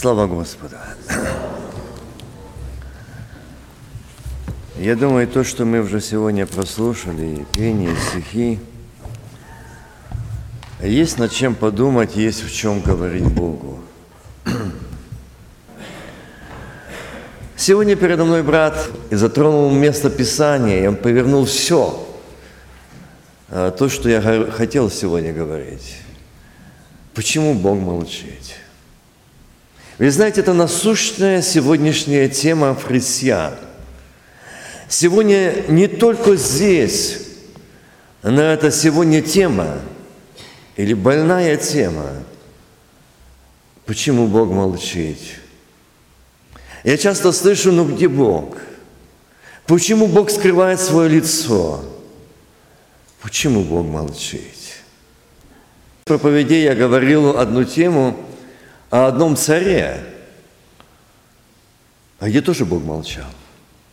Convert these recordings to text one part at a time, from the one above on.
Слава Господу. Я думаю, то, что мы уже сегодня прослушали, пение, стихи, есть над чем подумать, есть в чем говорить Богу. Сегодня передо мной брат и затронул место Писания, и он повернул все, а, то, что я хотел сегодня говорить. Почему Бог молчит? Вы знаете, это насущная сегодняшняя тема христиан. Сегодня не только здесь, но это сегодня тема или больная тема. Почему Бог молчит? Я часто слышу, ну где Бог? Почему Бог скрывает свое лицо? Почему Бог молчит? В проповеди я говорил одну тему – о одном царе, а где тоже Бог молчал.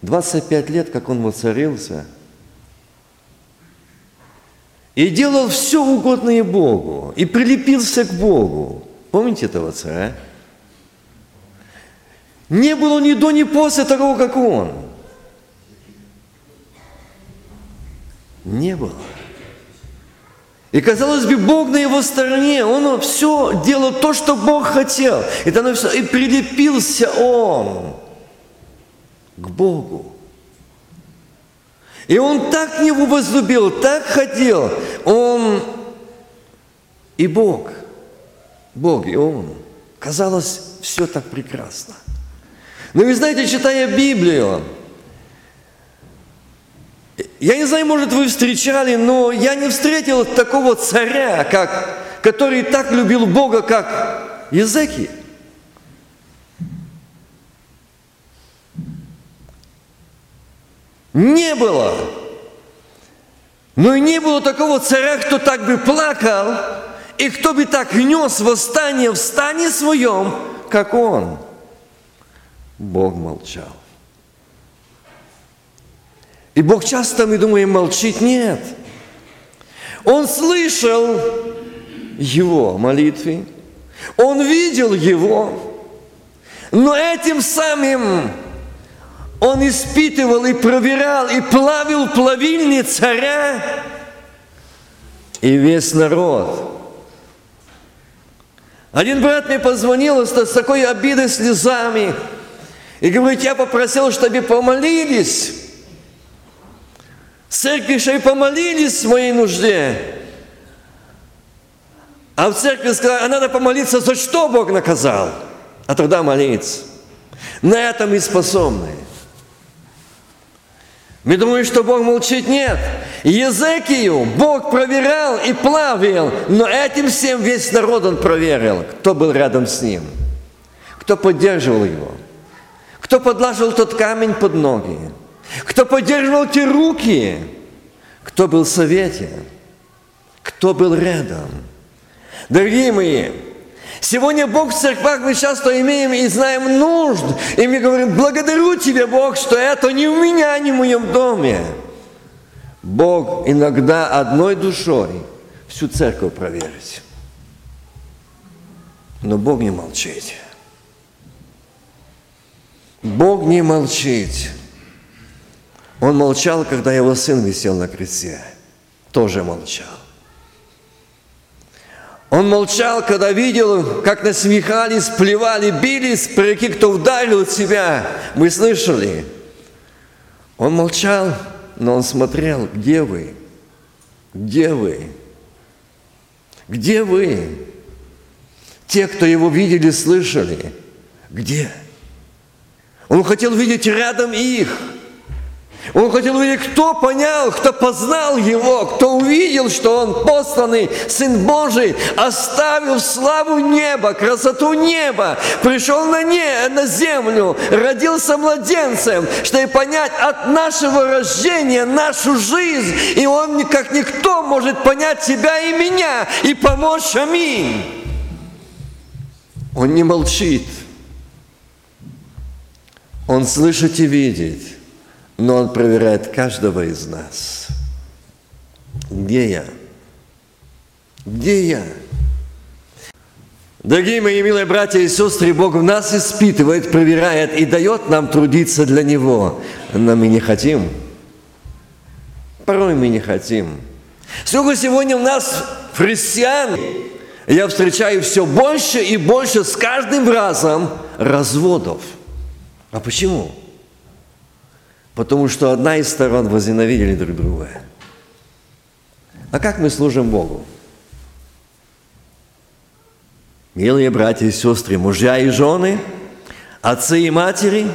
25 лет, как он воцарился, и делал все угодное Богу, и прилепился к Богу. Помните этого царя? Не было ни до, ни после того, как он. Не было. И казалось бы, Бог на его стороне, он все делал то, что Бог хотел. И, тогда все, и прилепился он к Богу. И он так него возлюбил, так хотел. Он и Бог, Бог и он. Казалось, все так прекрасно. Но вы знаете, читая Библию, я не знаю, может, вы встречали, но я не встретил такого царя, как, который так любил Бога, как Языки. Не было. Но и не было такого царя, кто так бы плакал, и кто бы так нес восстание в стане своем, как он. Бог молчал. И Бог часто, мы думаем, молчит. Нет. Он слышал его молитвы, он видел его, но этим самым он испытывал и проверял, и плавил плавильни царя и весь народ. Один брат мне позвонил с такой обидой, слезами, и говорит, я попросил, чтобы помолились Церкви еще и помолились в моей нужде. А в церкви сказали, а надо помолиться, за что Бог наказал. А тогда молиться. На этом и способны. Мы думаем, что Бог молчит. Нет. Езекию Бог проверял и плавил, но этим всем весь народ он проверил, кто был рядом с ним, кто поддерживал его, кто подлаживал тот камень под ноги, кто поддерживал те руки, кто был в совете, кто был рядом. Дорогие мои, Сегодня Бог в церквах мы часто имеем и знаем нужд. И мы говорим, благодарю Тебя, Бог, что это не у меня, не в моем доме. Бог иногда одной душой всю церковь проверить. Но Бог не молчит. Бог не молчит. Он молчал, когда его сын висел на кресте. Тоже молчал. Он молчал, когда видел, как насмехались, плевали, бились, прыки, кто ударил себя. Мы слышали. Он молчал, но он смотрел, где вы? Где вы? Где вы? Те, кто его видели, слышали. Где? Он хотел видеть рядом их – он хотел увидеть, кто понял, кто познал Его, кто увидел, что Он посланный Сын Божий, оставил славу неба, красоту неба, пришел на, не, на землю, родился младенцем, чтобы понять от нашего рождения нашу жизнь. И Он, как никто, может понять тебя и меня и помочь. Аминь. Он не молчит. Он слышит и видит но Он проверяет каждого из нас. Где я? Где я? Дорогие мои милые братья и сестры, Бог в нас испытывает, проверяет и дает нам трудиться для Него. Но мы не хотим. Порой мы не хотим. Сколько сегодня у нас христиан, я встречаю все больше и больше с каждым разом разводов. А почему? Потому что одна из сторон возненавидели друг друга. А как мы служим Богу? Милые братья и сестры, мужья и жены, отцы и матери,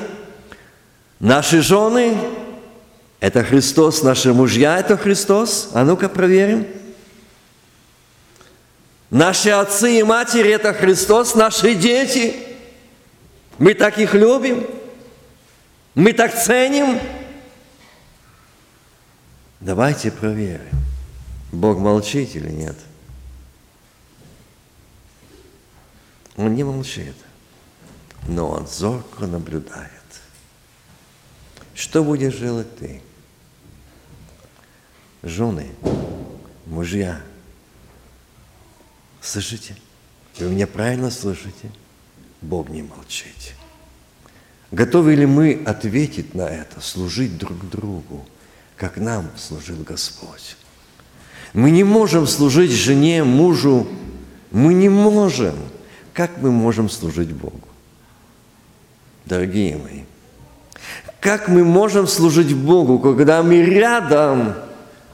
наши жены – это Христос, наши мужья – это Христос. А ну-ка проверим. Наши отцы и матери – это Христос, наши дети. Мы так их любим – мы так ценим. Давайте проверим, Бог молчит или нет. Он не молчит, но он зорко наблюдает. Что будешь делать ты? Жены, мужья, слышите? Вы меня правильно слышите? Бог не молчит. Готовы ли мы ответить на это, служить друг другу, как нам служил Господь? Мы не можем служить жене, мужу, мы не можем. Как мы можем служить Богу? Дорогие мои, как мы можем служить Богу, когда мы рядом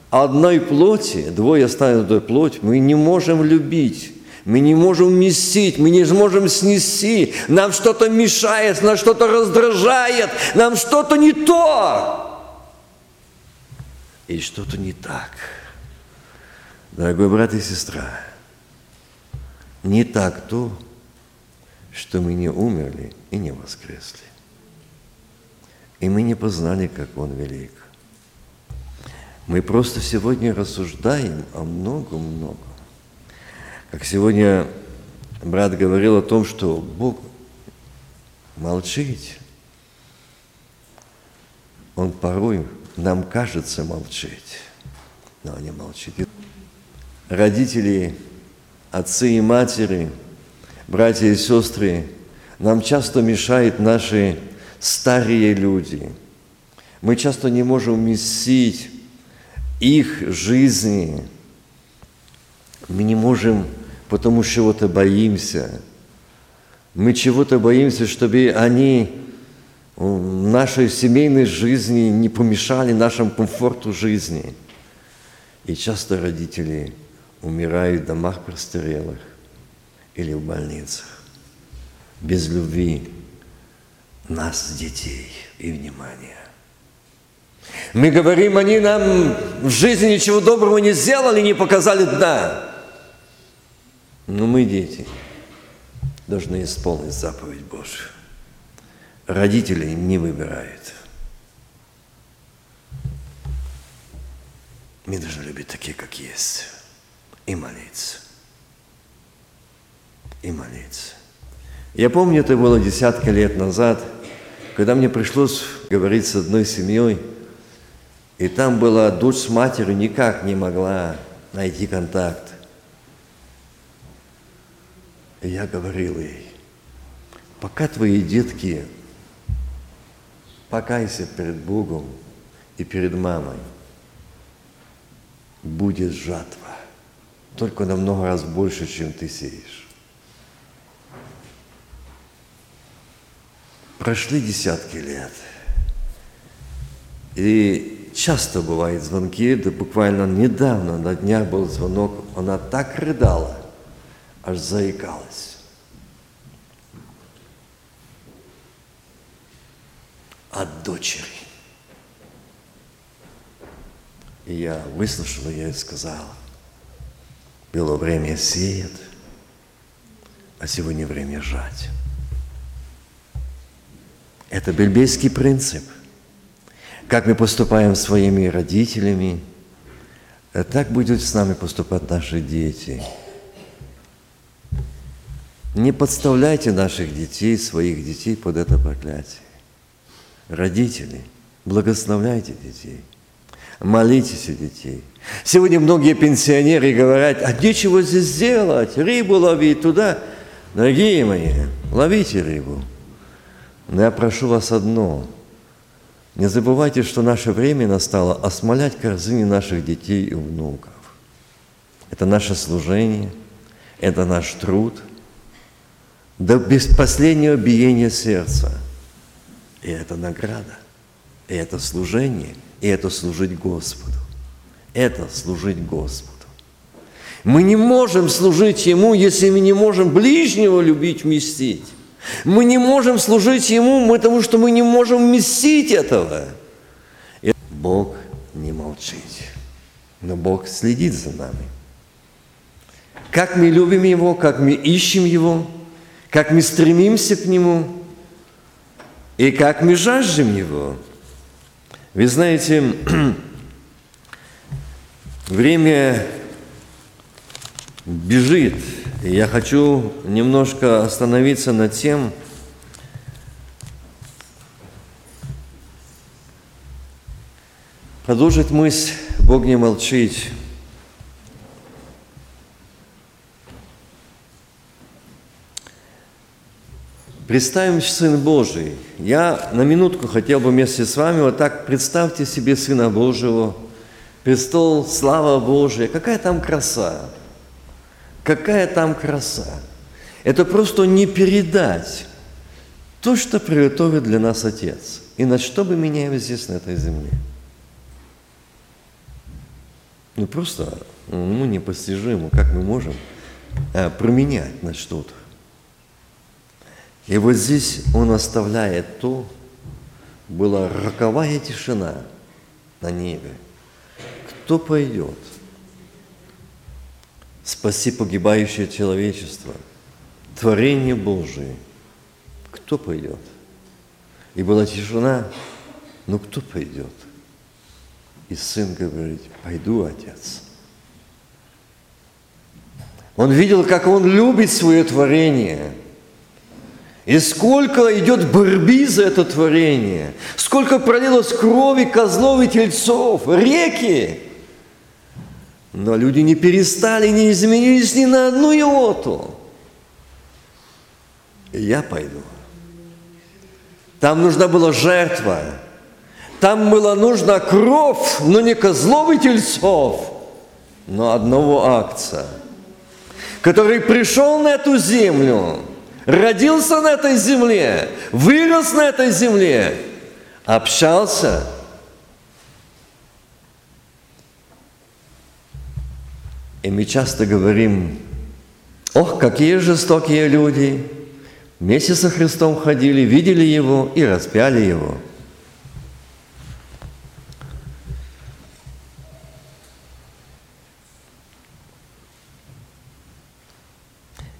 одной плоти, двое станут одной плоть, мы не можем любить мы не можем вместить, мы не можем снести. Нам что-то мешает, нас что-то раздражает, нам что-то не то. И что-то не так. Дорогой брат и сестра, не так то, что мы не умерли и не воскресли. И мы не познали, как Он велик. Мы просто сегодня рассуждаем о многом-многом. Как сегодня брат говорил о том, что Бог молчит. Он порой нам кажется молчит, но не молчит. Родители, отцы и матери, братья и сестры, нам часто мешают наши старые люди. Мы часто не можем вместить их жизни. Мы не можем потому чего-то боимся. Мы чего-то боимся, чтобы они нашей семейной жизни, не помешали нашему комфорту жизни. И часто родители умирают в домах престарелых или в больницах без любви нас, детей, и внимания. Мы говорим, они нам в жизни ничего доброго не сделали, не показали дна. Но мы, дети, должны исполнить заповедь Божию. Родители не выбирают. Мы должны любить такие, как есть, и молиться. И молиться. Я помню, это было десятки лет назад, когда мне пришлось говорить с одной семьей, и там была дочь с матерью, никак не могла найти контакт. Я говорил ей, пока твои детки покайся перед Богом и перед мамой, будет жатва, только намного раз больше, чем ты сеешь. Прошли десятки лет. И часто бывают звонки, да буквально недавно на днях был звонок, она так рыдала, аж заикалась. От дочери. И я выслушал ее и сказал, было время сеять, а сегодня время жать. Это бельбейский принцип. Как мы поступаем с своими родителями, так будут с нами поступать наши дети. Не подставляйте наших детей, своих детей под это проклятие. Родители, благословляйте детей. Молитесь о детей. Сегодня многие пенсионеры говорят, а нечего здесь делать, рыбу ловить туда. Дорогие мои, ловите рыбу. Но я прошу вас одно. Не забывайте, что наше время настало осмолять корзины наших детей и внуков. Это наше служение, это наш труд, до без последнего биения сердца. И это награда, и это служение, и это служить Господу. Это служить Господу. Мы не можем служить Ему, если мы не можем ближнего любить, вместить. Мы не можем служить Ему, потому что мы не можем вместить этого. И Бог не молчит, но Бог следит за нами. Как мы любим Его, как мы ищем Его, как мы стремимся к Нему и как мы жаждем Его. Вы знаете, время бежит – я хочу немножко остановиться над тем, продолжить мысль «Бог не молчит». Представим Сын Божий. Я на минутку хотел бы вместе с вами вот так представьте себе Сына Божьего, престол, слава Божия, какая там краса. Какая там краса! Это просто не передать то, что приготовит для нас Отец. И на что бы меняем здесь, на этой земле? Ну, просто ну, непостижимо, как мы можем а, променять на что-то. И вот здесь он оставляет то, была роковая тишина на небе. Кто пойдет? спаси погибающее человечество, творение Божие. Кто пойдет? И была тишина, ну кто пойдет? И сын говорит, пойду, отец. Он видел, как он любит свое творение. И сколько идет борьбы за это творение. Сколько пролилось крови козлов и тельцов, реки. Но люди не перестали, не изменились ни на одну иоту. И я пойду. Там нужна была жертва. Там была нужна кровь, но не козлов и тельцов, но одного акция, который пришел на эту землю, родился на этой земле, вырос на этой земле, общался. И мы часто говорим, ох, какие жестокие люди, вместе со Христом ходили, видели Его и распяли Его –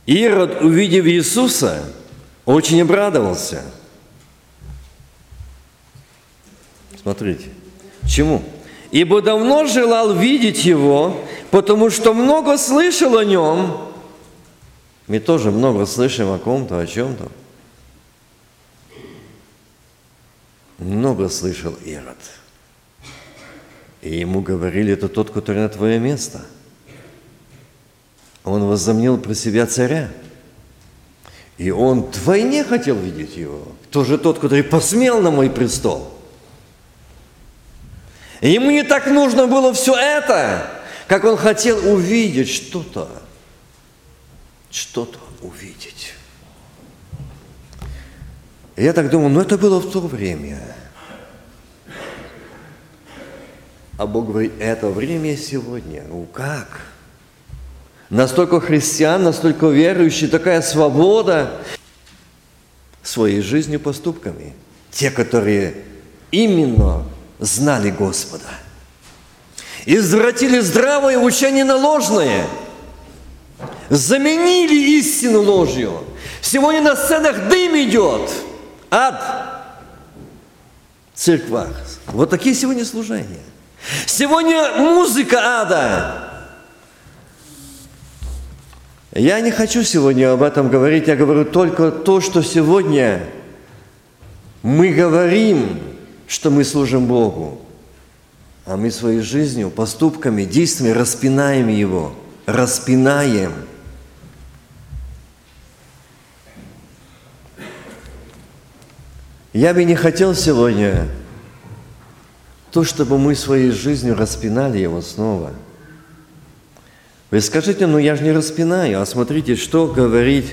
Ирод, увидев Иисуса, очень обрадовался. Смотрите, чему? Ибо давно желал видеть Его, потому что много слышал о Нем. Мы тоже много слышим о ком-то, о чем-то. Много слышал Ирод. И ему говорили, это тот, который на твое место – он возомнил про себя царя. И он вдвойне хотел видеть его. Кто же тот, который посмел на мой престол? Ему не так нужно было все это, как он хотел увидеть что-то. Что-то увидеть. Я так думаю, ну это было в то время. А Бог говорит, это время сегодня. Ну как? Настолько христиан, настолько верующие, такая свобода своей жизнью, поступками. Те, которые именно знали Господа. Извратили здравое учение на ложное. Заменили истину ложью. Сегодня на сценах дым идет. Ад. В церквах. Вот такие сегодня служения. Сегодня музыка ада. Я не хочу сегодня об этом говорить, я говорю только то, что сегодня мы говорим, что мы служим Богу, а мы своей жизнью, поступками, действиями распинаем Его, распинаем. Я бы не хотел сегодня то, чтобы мы своей жизнью распинали Его снова – вы скажите, ну я же не распинаю, а смотрите, что говорит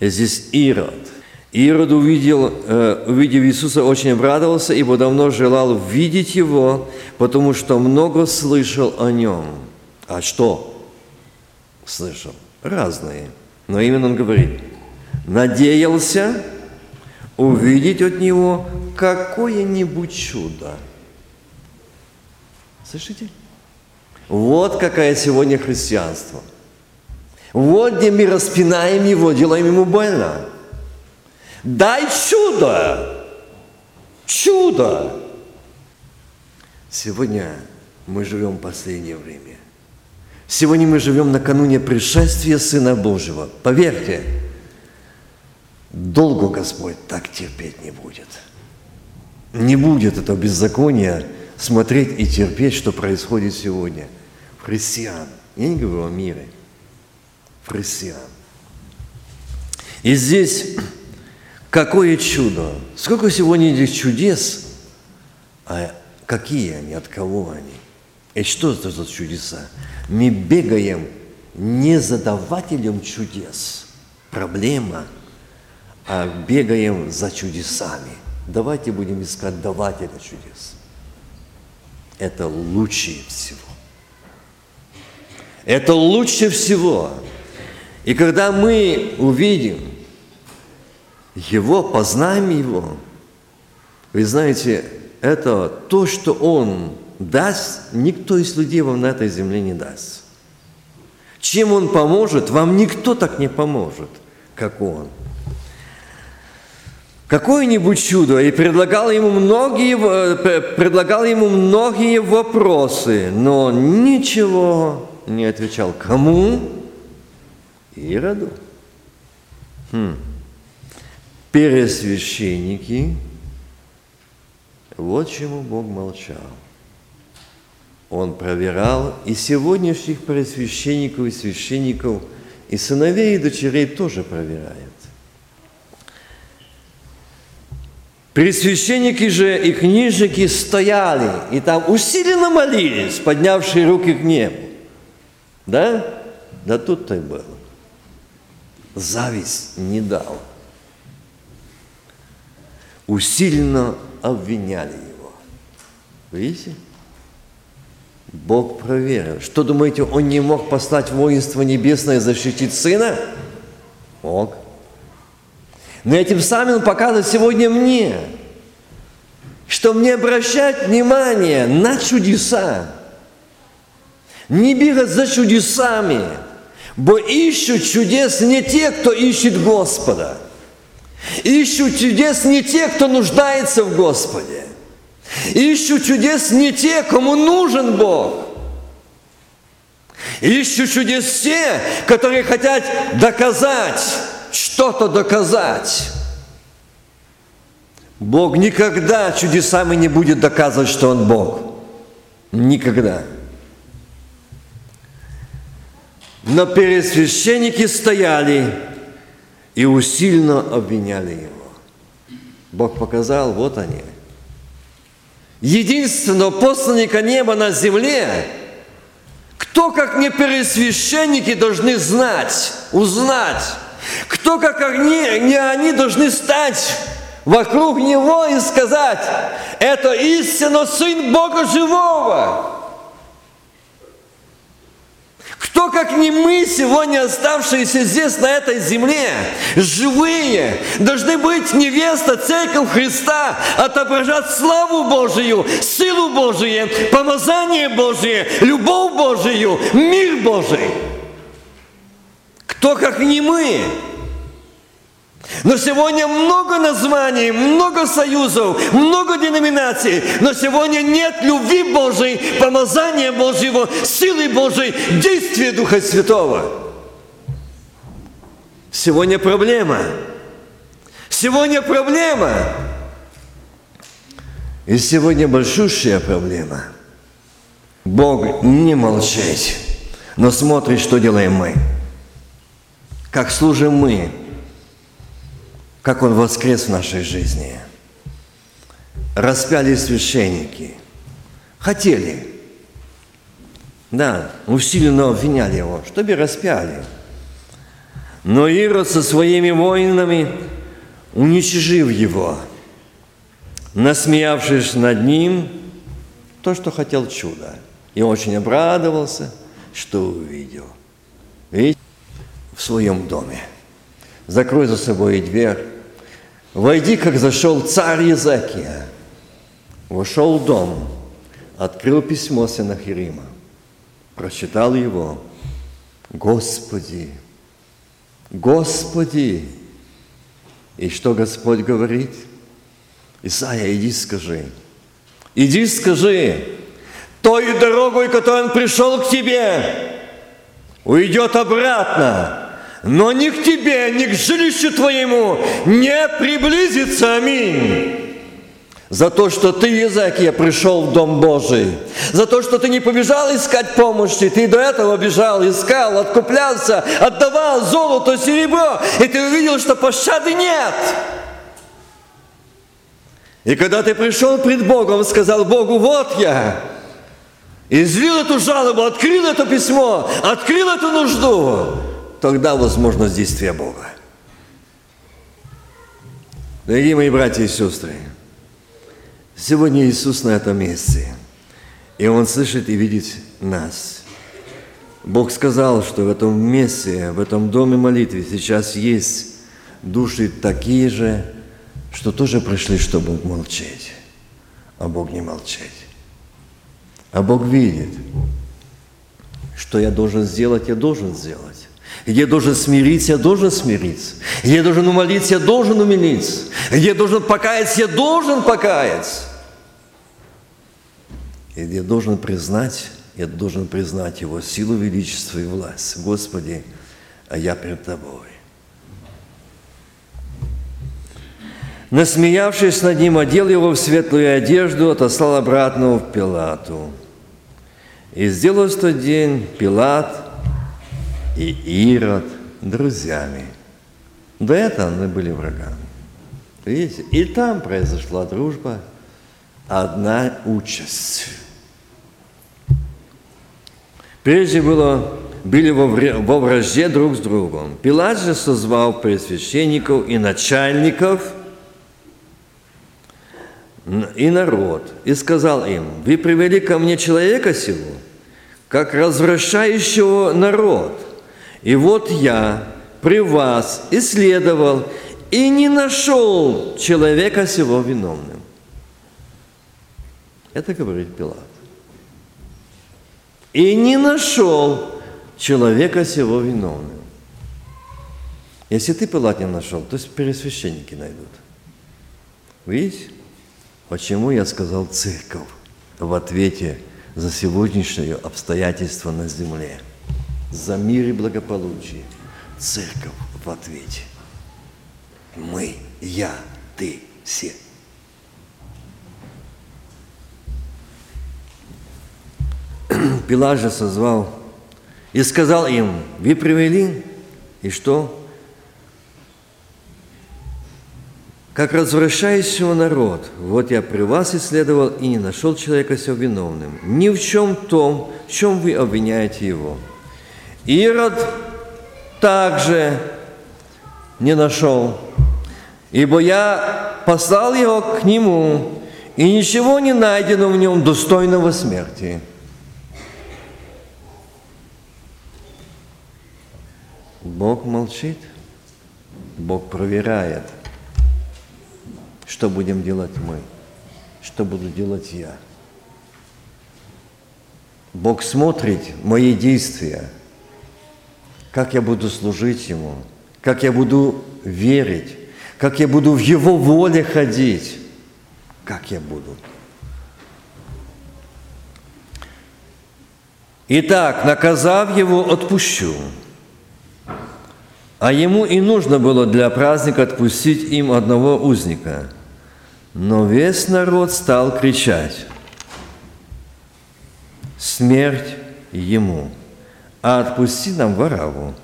здесь Ирод. Ирод увидел, э, увидев Иисуса, очень обрадовался, ибо давно желал видеть Его, потому что много слышал о Нем. А что слышал? Разные. Но именно он говорит, надеялся увидеть от Него какое-нибудь чудо. Слышите? Вот какое сегодня христианство. Вот где мы распинаем его, делаем ему больно. Дай чудо! Чудо! Сегодня мы живем в последнее время. Сегодня мы живем накануне пришествия Сына Божьего. Поверьте, долго Господь так терпеть не будет. Не будет это беззаконие смотреть и терпеть, что происходит сегодня – христиан. Я не говорю о мире. Христиан. И здесь какое чудо. Сколько сегодня этих чудес, а какие они, от кого они? И что это за чудеса? Мы бегаем не за давателем чудес, проблема, а бегаем за чудесами. Давайте будем искать давателя чудес. Это лучшее всего. Это лучше всего. И когда мы увидим Его, познаем Его, вы знаете, это то, что Он даст, никто из людей вам на этой земле не даст. Чем Он поможет, вам никто так не поможет, как Он. Какое-нибудь чудо, и предлагал ему многие, предлагал ему многие вопросы, но ничего не отвечал. Кому? Ироду. Хм. Пересвященники. Вот чему Бог молчал. Он проверял и сегодняшних пресвященников и священников, и сыновей и дочерей тоже проверяет. Пресвященники же и книжники стояли и там усиленно молились, поднявшие руки к небу. Да? Да тут-то и было. зависть не дал. Усиленно обвиняли его. Видите? Бог проверил. Что думаете, он не мог послать воинство небесное защитить сына? Мог. Но этим самым он показывает сегодня мне, что мне обращать внимание на чудеса. Не бегать за чудесами, бо ищут чудес не те, кто ищет Господа. Ищут чудес не те, кто нуждается в Господе. Ищут чудес не те, кому нужен Бог. Ищут чудес те, которые хотят доказать, что-то доказать. Бог никогда чудесами не будет доказывать, что Он Бог. Никогда. Но пересвященники стояли и усильно обвиняли его. Бог показал, вот они. Единственного посланника неба на земле, кто, как не пересвященники, должны знать, узнать, кто, как они, не они, должны стать вокруг него и сказать, это истинно Сын Бога Живого. Кто, как не мы, сегодня оставшиеся здесь, на этой земле, живые, должны быть невеста, церковь Христа, отображать славу Божию, силу Божию, помазание Божие, любовь Божию, мир Божий. Кто, как не мы, но сегодня много названий, много союзов, много деноминаций, но сегодня нет любви Божьей, помазания Божьего, силы Божьей, действия Духа Святого. Сегодня проблема. Сегодня проблема. И сегодня большущая проблема. Бог не молчит, но смотрит, что делаем мы. Как служим мы, как Он воскрес в нашей жизни. Распяли священники. Хотели. Да, усиленно обвиняли его, чтобы распяли. Но Ирод со своими воинами, уничижив его, насмеявшись над ним, то, что хотел чудо. И очень обрадовался, что увидел. Видите, в своем доме. Закрой за собой дверь, Войди, как зашел царь Езекия. Вошел в дом, открыл письмо Сенахирима, прочитал его. Господи, Господи! И что Господь говорит? Исайя, иди скажи. Иди скажи, той дорогой, которой он пришел к тебе, уйдет обратно, но ни к тебе, ни к жилищу твоему не приблизится. Аминь. За то, что ты, Езекия, пришел в Дом Божий. За то, что ты не побежал искать помощи. Ты до этого бежал, искал, откуплялся, отдавал золото, серебро. И ты увидел, что пощады нет. И когда ты пришел пред Богом, сказал Богу, вот я, излил эту жалобу, открыл это письмо, открыл эту нужду, тогда возможно действие Бога. Дорогие мои братья и сестры, сегодня Иисус на этом месте, и Он слышит и видит нас. Бог сказал, что в этом месте, в этом доме молитвы сейчас есть души такие же, что тоже пришли, чтобы молчать, а Бог не молчать. А Бог видит, что я должен сделать, я должен сделать. Я должен смириться, я должен смириться. Я должен умолиться, я должен умилиться. Я должен покаяться, я должен покаяться. И где должен признать, я должен признать Его силу, величество и власть. Господи, а я перед Тобой. Насмеявшись над ним, одел его в светлую одежду, отослал обратно в Пилату. И сделал в тот день Пилат – и Ирод друзьями. До этого они были врагами. Видите? И там произошла дружба, одна участь. Прежде было были во вражде друг с другом. Пилат же созвал пресвященников и начальников и народ, и сказал им, «Вы привели ко мне человека сего, как развращающего народ, и вот я при вас исследовал и не нашел человека сего виновным». Это говорит Пилат. И не нашел человека сего виновным. Если ты Пилат не нашел, то есть пересвященники найдут. Видите, почему я сказал церковь в ответе за сегодняшнее обстоятельство на земле, за мир и благополучие. Церковь в ответе. Мы, я, ты, все. Пилат же созвал и сказал им, вы привели, и что? Как развращающего народ, вот я при вас исследовал и не нашел человека все виновным, ни в чем том, в чем вы обвиняете его. Ирод также не нашел, ибо я послал его к нему, и ничего не найдено в нем достойного смерти. Бог молчит, Бог проверяет, что будем делать мы, что буду делать я. Бог смотрит мои действия, как я буду служить Ему, как я буду верить, как я буду в Его воле ходить, как я буду. Итак, наказав его, отпущу – а ему и нужно было для праздника отпустить им одного узника. Но весь народ стал кричать. «Смерть ему, а отпусти нам Вараву».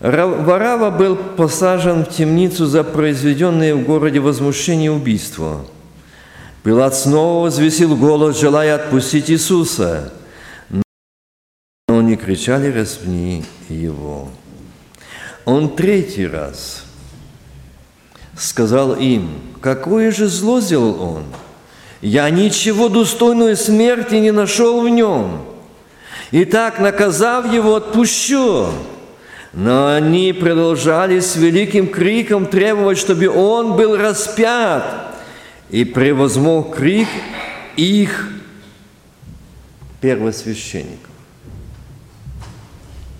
Варава был посажен в темницу за произведенное в городе возмущение и убийство. Пилат снова возвесил голос, желая отпустить Иисуса. Но они кричали «Распни его». Он третий раз сказал им, какое же зло сделал он? Я ничего достойного смерти не нашел в нем. Итак, наказав его, отпущу. Но они продолжали с великим криком требовать, чтобы он был распят. И превозмог крик их первосвященников.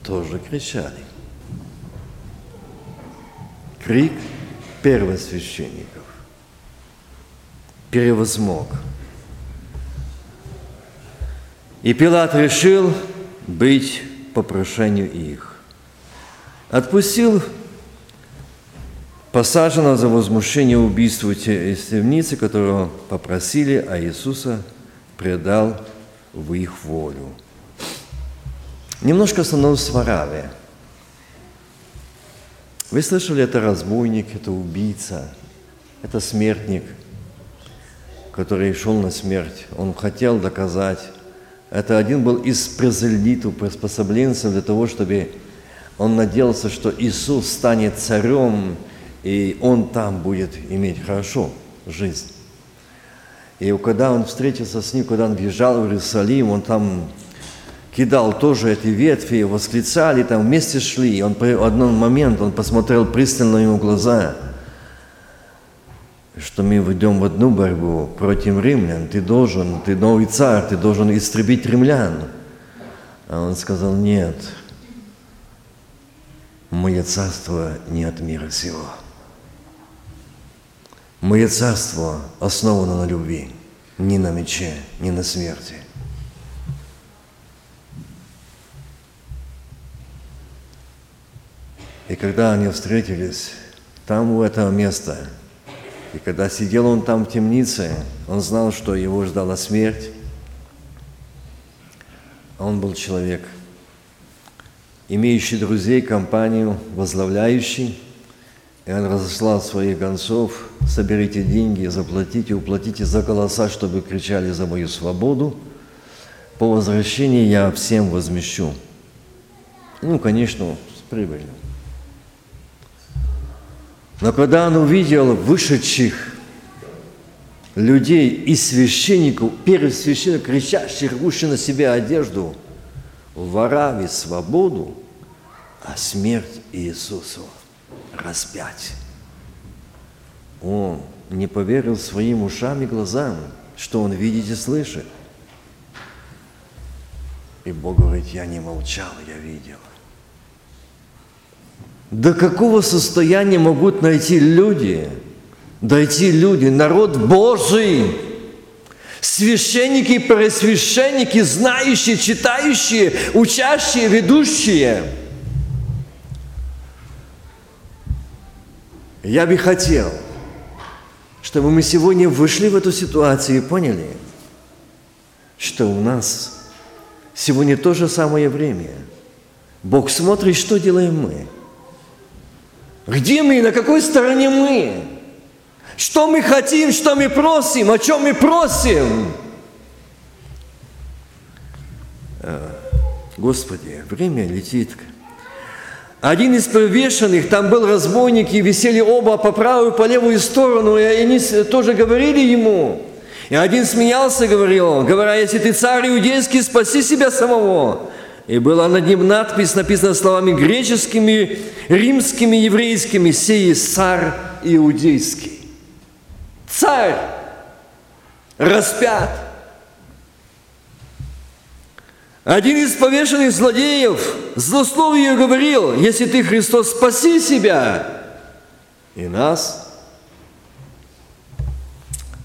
Тоже кричали крик первосвященников. Перевозмог. И Пилат решил быть по прошению их. Отпустил посаженного за возмущение убийству темницы, которого попросили, а Иисуса предал в их волю. Немножко остановился в Вараве – вы слышали, это разбойник, это убийца, это смертник, который шел на смерть. Он хотел доказать. Это один был из прозелитов, приспособленцев для того, чтобы он надеялся, что Иисус станет царем, и он там будет иметь хорошо жизнь. И когда он встретился с ним, когда он въезжал в Иерусалим, он там кидал тоже эти ветви, восклицали, там вместе шли. И он в один момент, он посмотрел пристально ему в глаза, что мы ведем в одну борьбу против римлян. Ты должен, ты новый царь, ты должен истребить римлян. А он сказал, нет, мое царство не от мира сего. Мое царство основано на любви, не на мече, не на смерти. И когда они встретились там, у этого места, и когда сидел он там в темнице, он знал, что его ждала смерть. Он был человек, имеющий друзей, компанию, возглавляющий. И он разослал своих гонцов, соберите деньги, заплатите, уплатите за голоса, чтобы кричали за мою свободу. По возвращении я всем возмещу. Ну, конечно, с прибылью. Но когда он увидел вышедших людей и священников, первых священников, кричащих, рвущих на себя одежду, вора ведь свободу, а смерть Иисусу распять. Он не поверил своим ушам и глазам, что он видит и слышит. И Бог говорит, я не молчал, я видел. До какого состояния могут найти люди, дойти люди, народ Божий, священники, пресвященники, знающие, читающие, учащие, ведущие. Я бы хотел, чтобы мы сегодня вышли в эту ситуацию и поняли, что у нас сегодня то же самое время. Бог смотрит, что делаем мы. Где мы, на какой стороне мы? Что мы хотим, что мы просим, о чем мы просим? Э, Господи, время летит. Один из повешенных, там был разбойник, и висели оба по правую по левую сторону, и они тоже говорили ему. И один смеялся, говорил, говоря, если ты царь иудейский, спаси себя самого. И была над ним надпись, написана словами греческими, римскими, еврейскими, «Сей царь иудейский». Царь распят. Один из повешенных злодеев злословие говорил, если ты Христос, спаси себя и нас.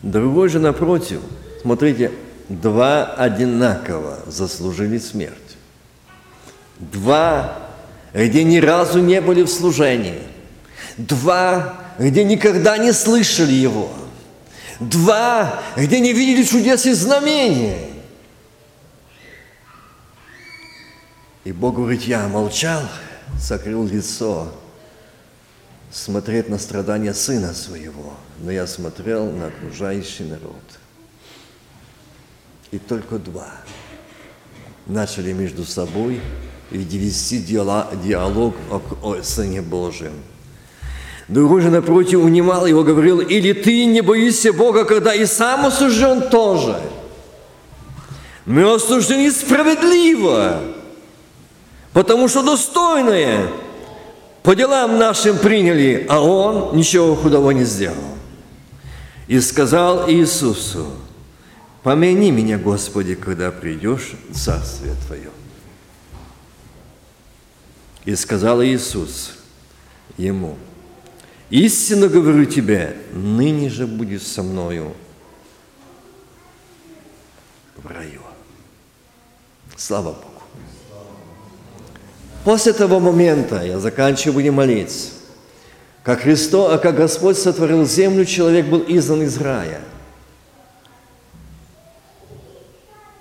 Другой же напротив, смотрите, два одинаково заслужили смерть. Два, где ни разу не были в служении. Два, где никогда не слышали Его. Два, где не видели чудес и знамений. И Бог говорит, я молчал, закрыл лицо, смотреть на страдания Сына Своего, но я смотрел на окружающий народ. И только два начали между собой вести диалог о Сыне Божьем. Другой же напротив унимал его, говорил, или ты не боишься Бога, когда и сам осужден тоже. Мы осуждены справедливо, потому что достойное по делам нашим приняли, а он ничего худого не сделал. И сказал Иисусу, помяни меня, Господи, когда придешь в Царствие Твое. И сказал Иисус ему, истинно говорю тебе, ныне же будешь со мною в раю. Слава Богу. После того момента, я заканчиваю, молиться, как Христос, а как Господь сотворил землю, человек был изгнан из рая.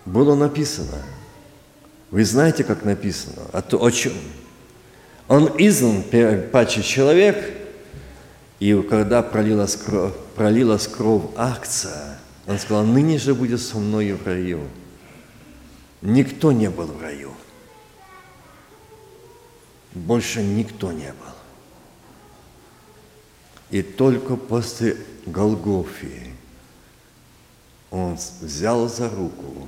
Было написано. Вы знаете, как написано? А то о чем? Он изгнан, паче человек, и когда пролилась кровь, пролилась кровь акция, он сказал, ныне же будет со мною в раю. Никто не был в раю больше никто не был. И только после Голгофии он взял за руку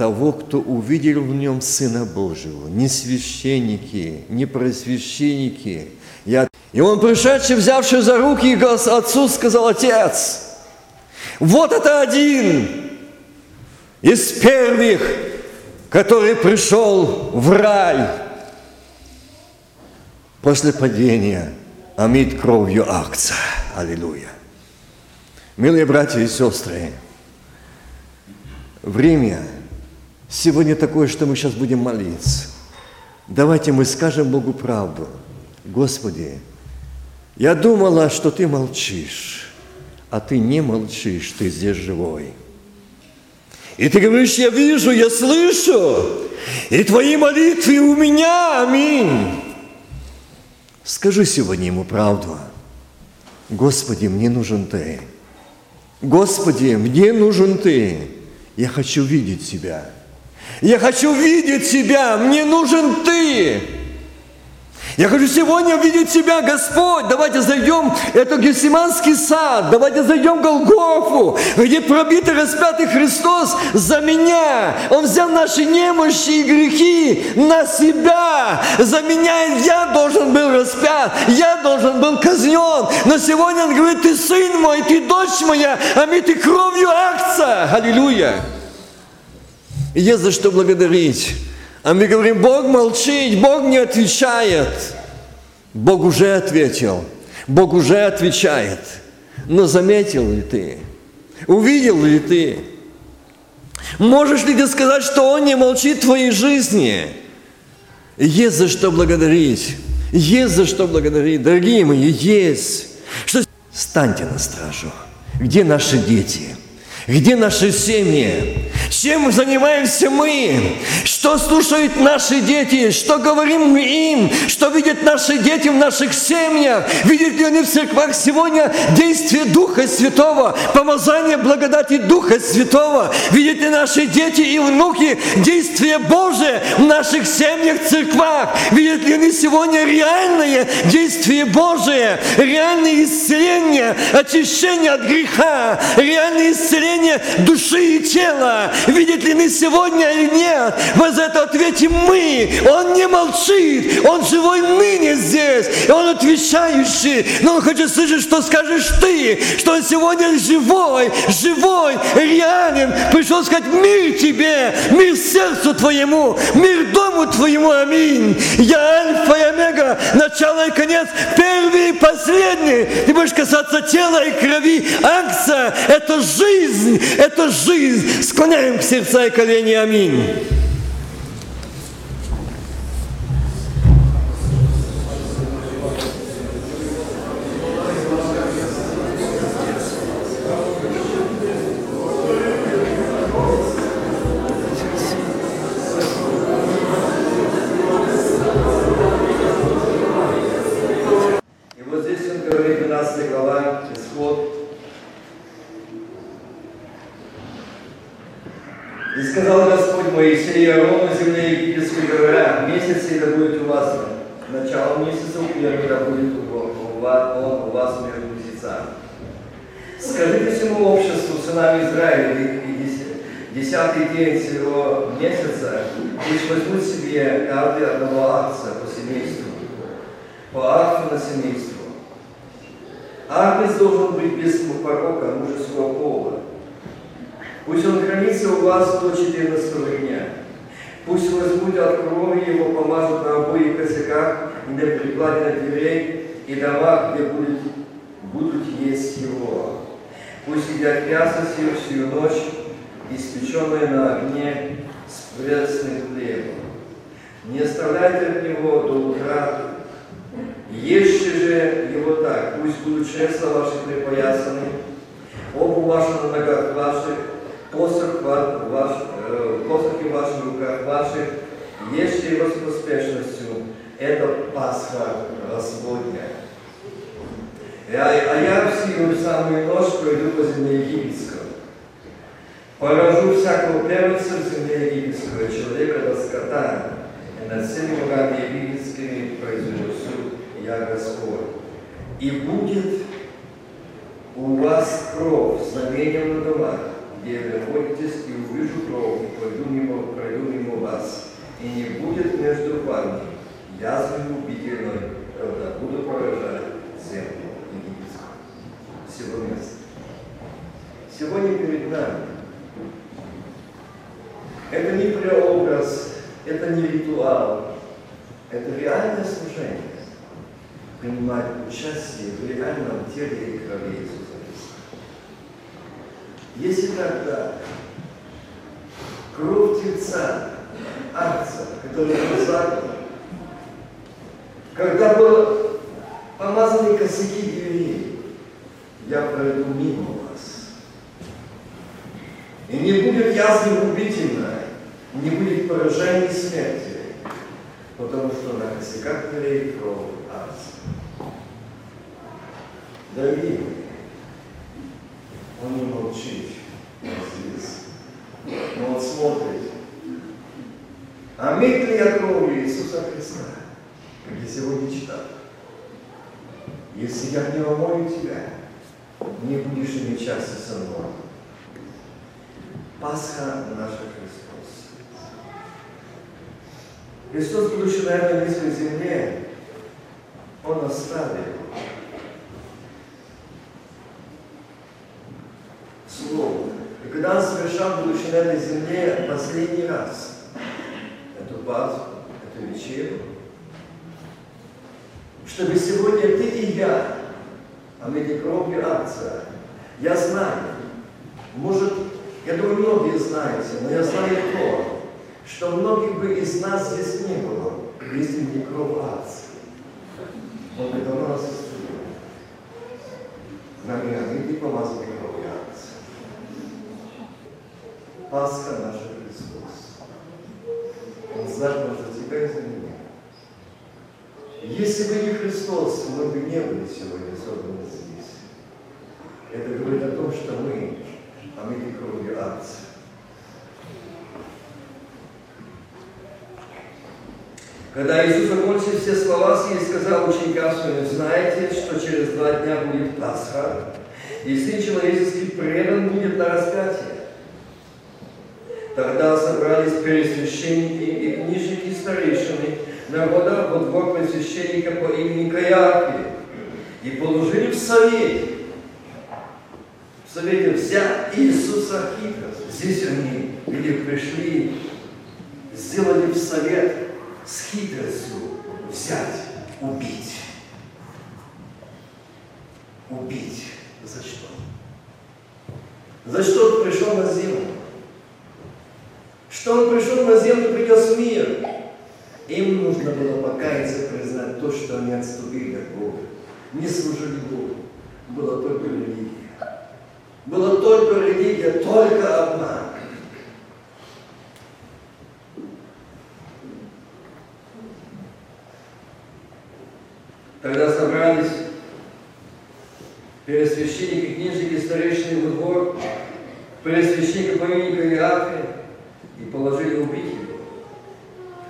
того, кто увидел в нем Сына Божьего, не священники, не просвященники. Я... И он, пришедший, взявший за руки отцу, сказал, Отец, вот это один из первых, который пришел в рай, после падения омит кровью акция. Аллилуйя. Милые братья и сестры, время сегодня такое, что мы сейчас будем молиться. Давайте мы скажем Богу правду. Господи, я думала, что Ты молчишь, а Ты не молчишь, Ты здесь живой. И Ты говоришь, я вижу, я слышу, и Твои молитвы у меня, аминь. Скажи сегодня ему правду. Господи, мне нужен Ты. Господи, мне нужен Ты. Я хочу видеть Тебя. Я хочу видеть Тебя, мне нужен Ты. Я хочу сегодня увидеть Тебя, Господь. Давайте зайдем в этот Гефсиманский сад. Давайте зайдем в Голгофу, где пробитый распятый Христос за меня. Он взял наши немощи и грехи на себя. За меня я должен был распят, я должен был казнен. Но сегодня Он говорит, ты сын мой, ты дочь моя, а мы ты кровью акция. Аллилуйя. Есть за что благодарить. А мы говорим, Бог молчит, Бог не отвечает. Бог уже ответил, Бог уже отвечает. Но заметил ли ты? Увидел ли ты? Можешь ли ты сказать, что Он не молчит в твоей жизни? Есть за что благодарить. Есть за что благодарить. Дорогие мои, есть. Что... Станьте на стражу. Где наши дети? Где наши семьи? Чем занимаемся мы? Что слушают наши дети? Что говорим мы им? Что видят наши дети в наших семьях? Видят ли они в церквах сегодня действие Духа Святого, помазание благодати Духа Святого? Видят ли наши дети и внуки действие Божие в наших семьях, церквах? Видят ли они сегодня реальное действие Божие, реальное исцеление, очищение от греха, реальное исцеление исцеление души и тела. Видит ли мы сегодня или нет? Мы за это ответим мы. Он не молчит. Он живой ныне здесь. И он отвечающий. Но он хочет слышать, что скажешь ты. Что он сегодня живой, живой, реален. Пришел сказать мир тебе, мир сердцу твоему, мир дому твоему. Аминь. Я альфа и омега, начало и конец, первый и последний. Ты будешь касаться тела и крови. Акция – это жизнь жизнь, это жизнь. Склоняем к сердца и колени. Аминь. Сегодня а я, А я в силу самую ночь пройду по земле египетского. Поражу всякого первенца в земле египетского, человека до скота, и над всеми богами египетскими произведу я Господь. И будет у вас кровь, знамение на домах, где вы находитесь, и увижу кровь, и пройду мимо, пройду мимо вас, и не будет между вами язвы убительной, когда Будда поражает землю египетскую. Всего места. Сегодня перед нами это не преобраз, это не ритуал, это реальное служение. Принимать участие в реальном теле и крови Иисуса Христа. Если тогда кровь тельца, акция, которая была когда было помазаны косяки дверей, я пройду мимо вас. И не будет язвы губительной, не будет поражений смерти, потому что на косяках дверей кровь Агнца. Дорогие мои, он не молчит здесь, но он смотрит. а ли я кровью Иисуса Христа? Как я сегодня читал. Если я не омою тебя, не будешь иметь части со мной. Пасха наша Христос. Христос, будучи на этой низкой земле, Он оставил Слово. И когда Он совершал, будучи на этой земле, последний раз эту Пасху, эту вечеру, чтобы сегодня ты и я, а мы не кровью Отца, я знаю, может, я думаю, многие знаете, но я знаю то, что многих бы из нас здесь не было, если не кровь Отца. Он бы давно нас исцелил. Нами омыты помазаны кровью Отца. Пасха наша Христос. Он заклан за тебя и за меня. Если бы не Христос, мы бы не были сегодня собраны здесь. Это говорит о том, что мы омыты кровью Отца. Когда Иисус окончил все слова свои, сказал ученикам своим, знаете, что через два дня будет Пасха, и Сын Человеческий предан будет на распятие. Тогда собрались первосвященники и книжники старейшины, народа во двор священника по имени Каяфи, и положили в совете, в совете взять Иисуса хитрость. Здесь они, где пришли, сделали в совет убить. Убить. За что? За что он пришел на землю? Что он пришел на землю, принес мир. Им нужно было покаяться, признать то, что они отступили от Бога. Не служили Богу. Была только религия. Была только религия, только обман. Тогда собрались первосвященники, книжники, старейшины в двор, первосвященника по имени Каиафе, и положили убить его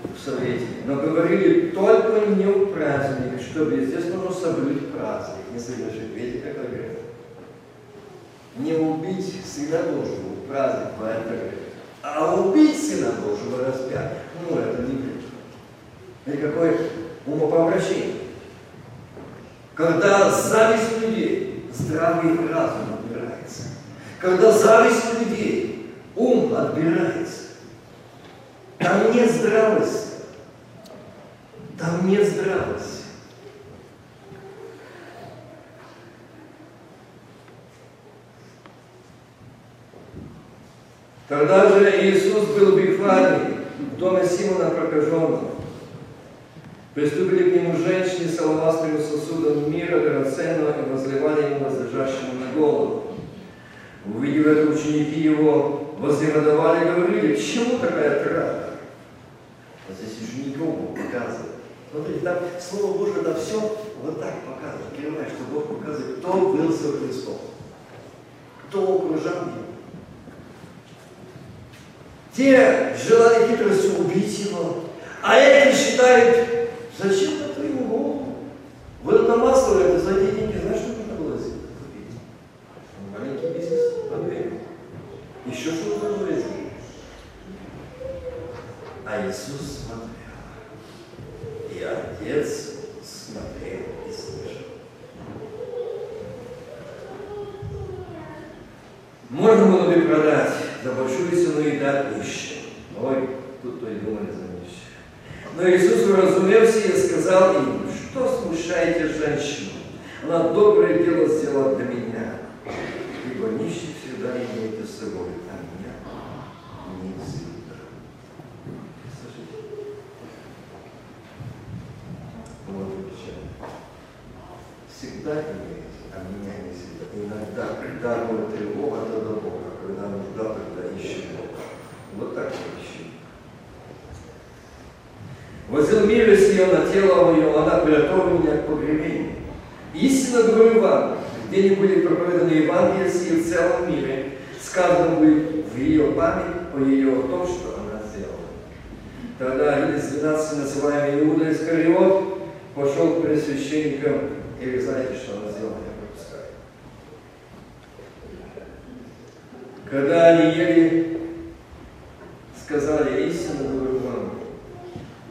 в совете. Но говорили только не в праздник, чтобы здесь нужно соблюдать праздник, не совершить. Видите, как говорят? Не убить Сына Божьего в праздник, поэт говорит. А убить Сына Божьего распять, ну это не грех. Это какое умопомрачение. Когда зависть людей, здравый разум отбирается. Когда зависть людей, ум отбирается. Там нет здравости. Там нет здравости. Тогда же Иисус был в Вифании, в доме Симона прокаженного. Приступили к нему женщины с алавастровым сосудом мира драгоценного и возливали ему возлежащему на голову. Увидев это, ученики его вознегодовали и говорили, чему такая трата? Вот здесь учеников показывает. Смотрите, там Слово Божие, это все вот так показывает. Понимаешь, что Бог показывает, кто был со Христом, кто окружал. Те желали хитростью убить его, а эти считают, зачем это ему голову? Вот это масло, это за эти деньги, знаешь, что нужно было сделать? Маленький бизнес, Андрей. Еще что-то нужно сделать. А Иисус смотрел. И Отец смотрел и слышал. Можно было бы продать за большую цену и дать нищим. Ой, тут то и думали за нищих. Но Иисус, уразумев сие, сказал им, что смущаете женщину? Она доброе дело сделала для меня. Ибо нищих всегда имеете с собой, а меня не всегда. Слышите? Вот печаль. Всегда имеете, а меня не всегда. Иногда, когда будет тревога, тогда Бога. Когда нужда, тогда ищем Бога. Вот так мы ищем. Возил милость ее на тело мое, она приготовила меня к погребению. Истинно говорю вам, где не будет проповеданы Евангелие сие в целом мире, сказано будет в ее память по ее о том, что она сделала. Тогда один из 12 называемый Иуда Искариот пошел к пресвященникам, и вы знаете, что он сделал, я пропускаю. Когда они ели, сказали, истинно говорю вам,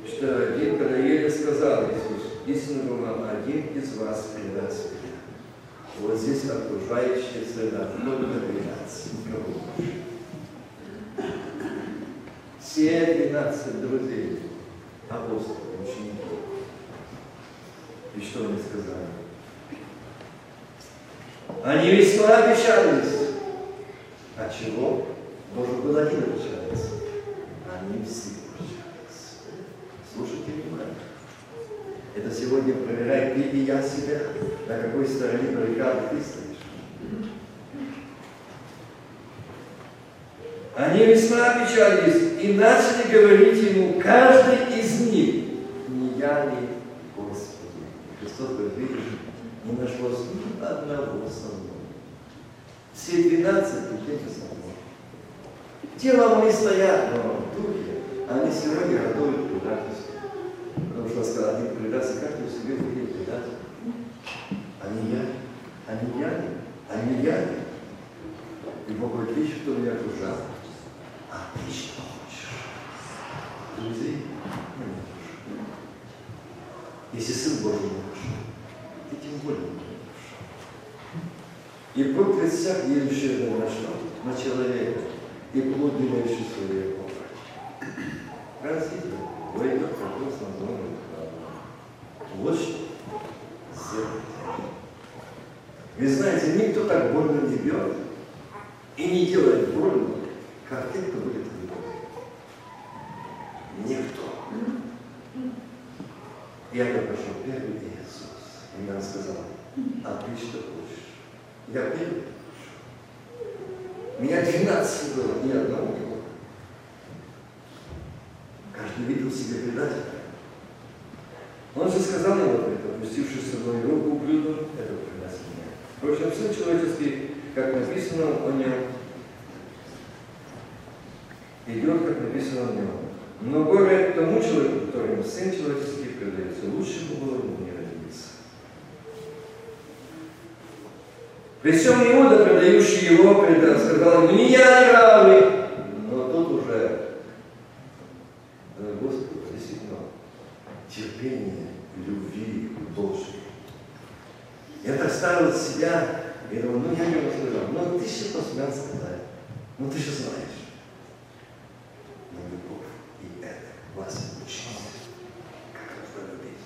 что один, когда ели, сказал Иисус, истинно говорю вам, один из вас предаст меня. Вот здесь окружающая среда, только 12, никого больше. Все 12 друзей, апостолов, учеников. И что они сказали? Они весьма опечалились. А чего? Может быть, один опечалился. Они все опечались. Слушайте внимательно. Это сегодня ты и я себя, на какой стороне баррикады ты стоишь. Они весьма опечалились и начали говорить ему, каждый из них, не я ли, Господи. Христос говорит, видишь, не нашлось ни одного со мной. Все двенадцать людей со мной. Тело мои стоят, но в они сегодня готовят предательство. Потому что сказал, один предаться, каждый в себе будет предатель. Они я, они я, они я. И Бог говорит, видишь, кто меня окружал? А ты что хочешь? Друзей? Нет уж. Если Сын Божий не нашел, ты тем более не нашел. И проклят всяк, едущий на нашел, на человека, и плод, делающий свое образ. Вопрос на зону Вот что сделать. Вы знаете, никто так больно не бьет и не делает больно, как те, кто будет любовь. Никто. Я пошел первый Иисус. И он сказал, а ты что хочешь? Я первый. Меня 12 было, ни одного не. Каждый видел себе предателя. Он же сказал ему это, опустивший с собой руку ублюдок, это принес меня. Впрочем, Сын Человеческий, как написано о нем, идет, как написано о нем. Но горе тому человеку, которому Сын Человеческий предается, лучше бы было ему не родиться. При всем Иуда, продающий его, сказал ему, не я не равный. Но тут уже Господу действительно терпение, любви Божьей. Я так ставил себя и думаю, ну я ему сказал, ну ты же посмел сказать, ну ты же знаешь. Но любовь и это вас учит, как нужно любить,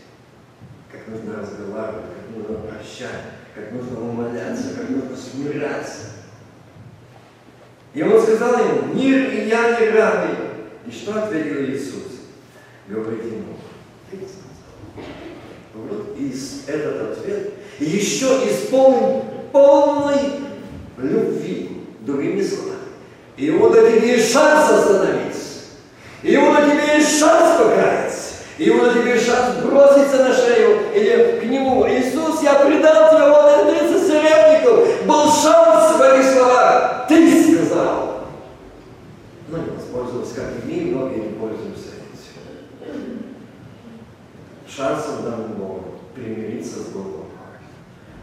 как нужно разговаривать, как нужно прощать, как нужно умоляться, как нужно смиряться. И он сказал ему, мир и я не равны. И что ответил Иисус? Говорит ему, ты сказал. Вот и этот ответ еще исполнен полной любви, другими словами. Иуда тебе есть шанс остановиться. Иуда тебе есть шанс покаяться. Иуда тебе есть шанс броситься на шею или к нему. Иисус, я предал тебя, вот это 30 серебряников. Был шанс в этих словах. Ты сказал. Но не воспользовался, как и мы, многие не пользуемся этим. Шансом данным Богом примириться с Богом.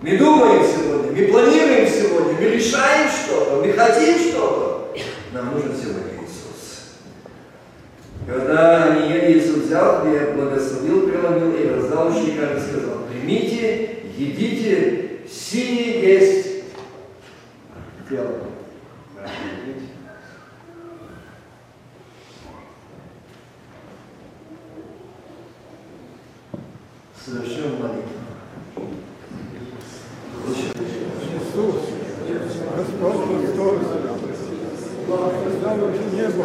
Мы думаем сегодня, мы планируем сегодня, мы решаем что-то, мы хотим что-то. Нам нужен сегодня Иисус. Когда они Иисус взял хлеб, благословил, преломил и раздал ученикам и сказал, примите, едите, сие есть тело. Serdecznego modlitwę. Jezus, Gospod Chrystus, znamy Ci niebo.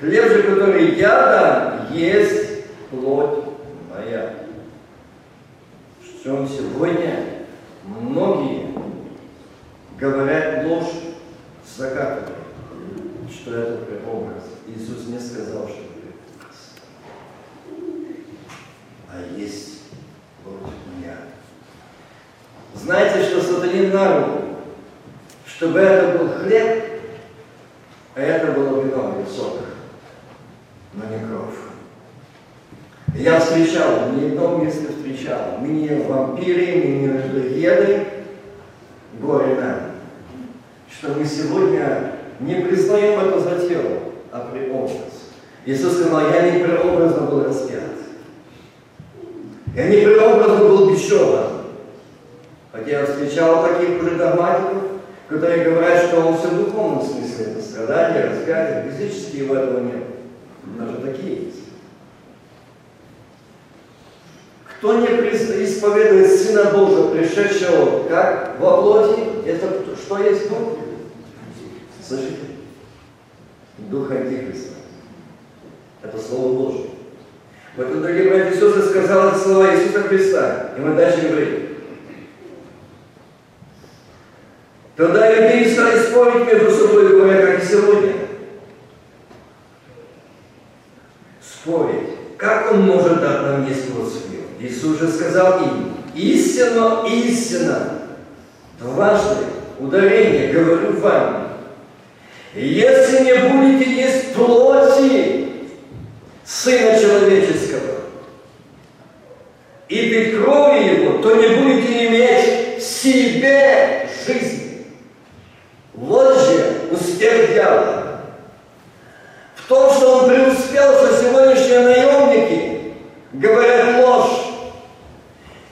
Хлеб же, который я дам, есть плоть моя. В чем сегодня многие говорят ложь, закатывают, что это преобраз. Иисус не сказал, что это преобраз. А есть плоть моя. Знаете, что сатанин на руку? Чтобы это был хлеб, а это было вино или сок, но не кровь. Я встречал, не одном месте встречал, мы не вампиры, мы не людоеды, горе нам, что мы сегодня не признаем это за тело, а преобраз. Иисус сказал, я не преобразно был распят. Я не преобразно был бесчеван. Хотя я встречал таких уже которые говорят, что он все в духовном смысле, это страдания, распятие, физически его этого нет. Даже такие есть. Кто не исповедует Сына Божьего, пришедшего как во плоти, это что есть Дух? Слышите? Дух Антихриста. Это Слово Божье. Поэтому, дорогие братья и сестры, сказал это слова Иисуса Христа. И мы дальше говорим. Тогда иудеи стали спорить между собой, говоря, как и сегодня. Спорить. Как он может дать нам плод свой? Иисус же сказал им, истинно, истинно, дважды ударение говорю вам, если не будете есть плоти Сына Человеческого и пить крови Его, то не будете иметь в себе жизни. Вот же успех дьявола. В том, что он преуспел что сегодняшние наемники говорят ложь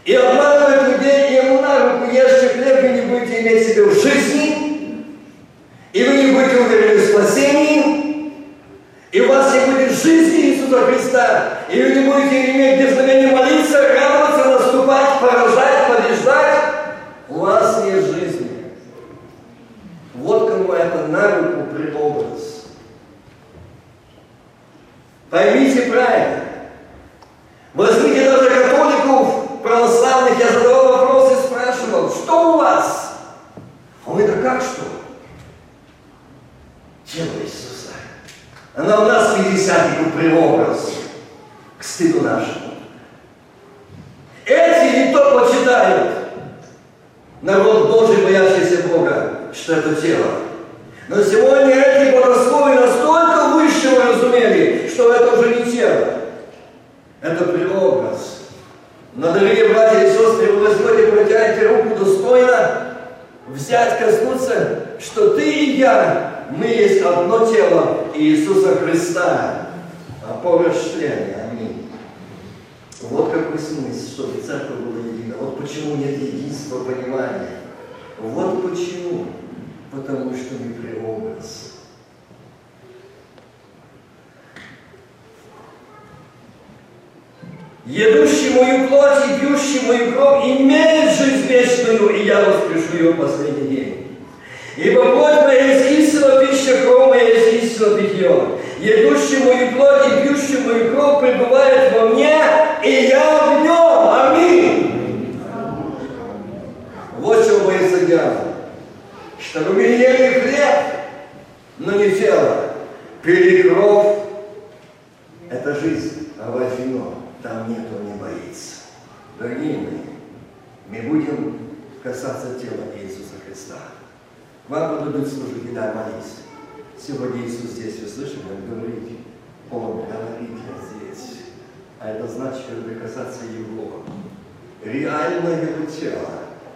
и обманывают людей, и ему на руку ешьте хлеб, вы не будете иметь себе в жизни, и вы не будете уверены в спасении, и у вас не будет жизни Иисуса Христа, и вы не будете иметь дерзновения молиться, радоваться, наступать, поражать, побеждать, у вас нет жизни. Вот кому это на руку преобраз. Поймите правильно. Возьмите даже католиков православных, я задавал вопросы, спрашивал, что у вас? Он говорит, а как что? Тело Иисуса. Она у нас 50 преобраз к стыду нашему. Эти не то почитают. Народ Божий, боящийся Бога, что это тело. Но сегодня эти подростковые настолько высшего разумели, что это уже не тело. Это преобраз. Но, дорогие братья и сестры, вы возьмете, протянете руку достойно, взять, коснуться, что ты и я, мы есть одно тело Иисуса Христа. Опора члена. Аминь. Вот какой смысл, чтобы церковь была едина. Вот почему нет единства понимания. Вот почему. Потому что мы преобраз. Едущий мою плоть и пьющий мою кровь имеет жизнь вечную, и я воскрешу ее в последний день. Ибо плоть моя есть истина пища, кровь моя есть истина питье. Едущий мою плоть и пьющий мою кровь пребывает во мне, и я в нем. Аминь. Вот чего боится дьявол. Чтобы мы ели хлеб, но не тело. Пили кровь. Это жизнь, а вино. Там он не боится. Дорогие мои, мы будем касаться тела Иисуса Христа. Вам будут служить, да, молись. Сегодня Иисус здесь, вы слышали, Он говорит, Он говорит я здесь. А это значит, что прикасаться Его. Реально Его тело.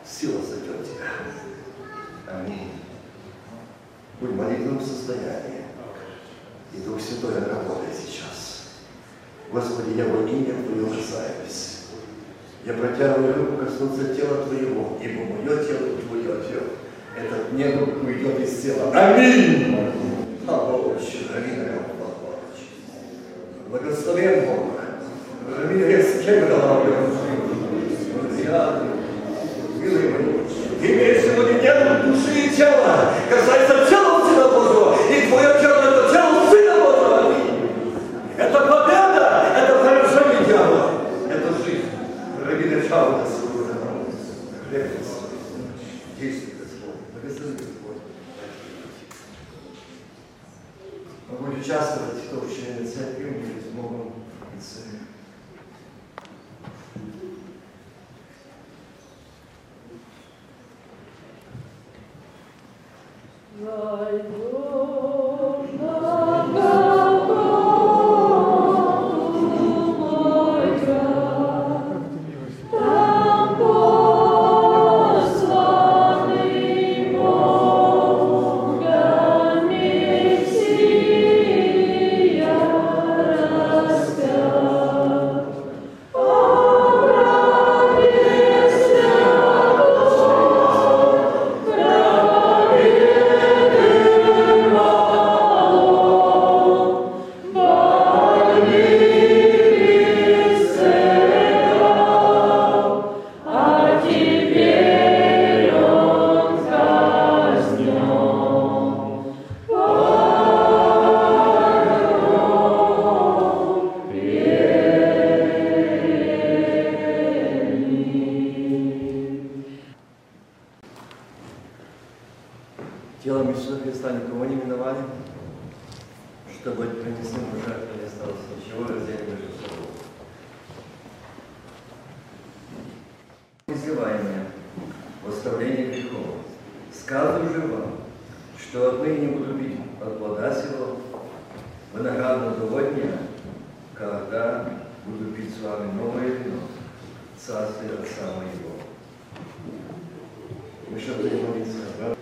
Сила зайдет тебя. Аминь. Будь в молитвенном состоянии. И Дух Святой работает сейчас. Господи, я во имя Твое касаюсь. Я протягиваю руку коснуться тела Твоего, ибо мое тело Твое тело. Этот небо уйдет из тела. Аминь! Виноградного того дня, когда буду пить с вами новое вино, царствие Отца моего. Мы что будем молиться, да?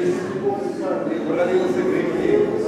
Прилетела жизнь, и пролился грехи, кого-то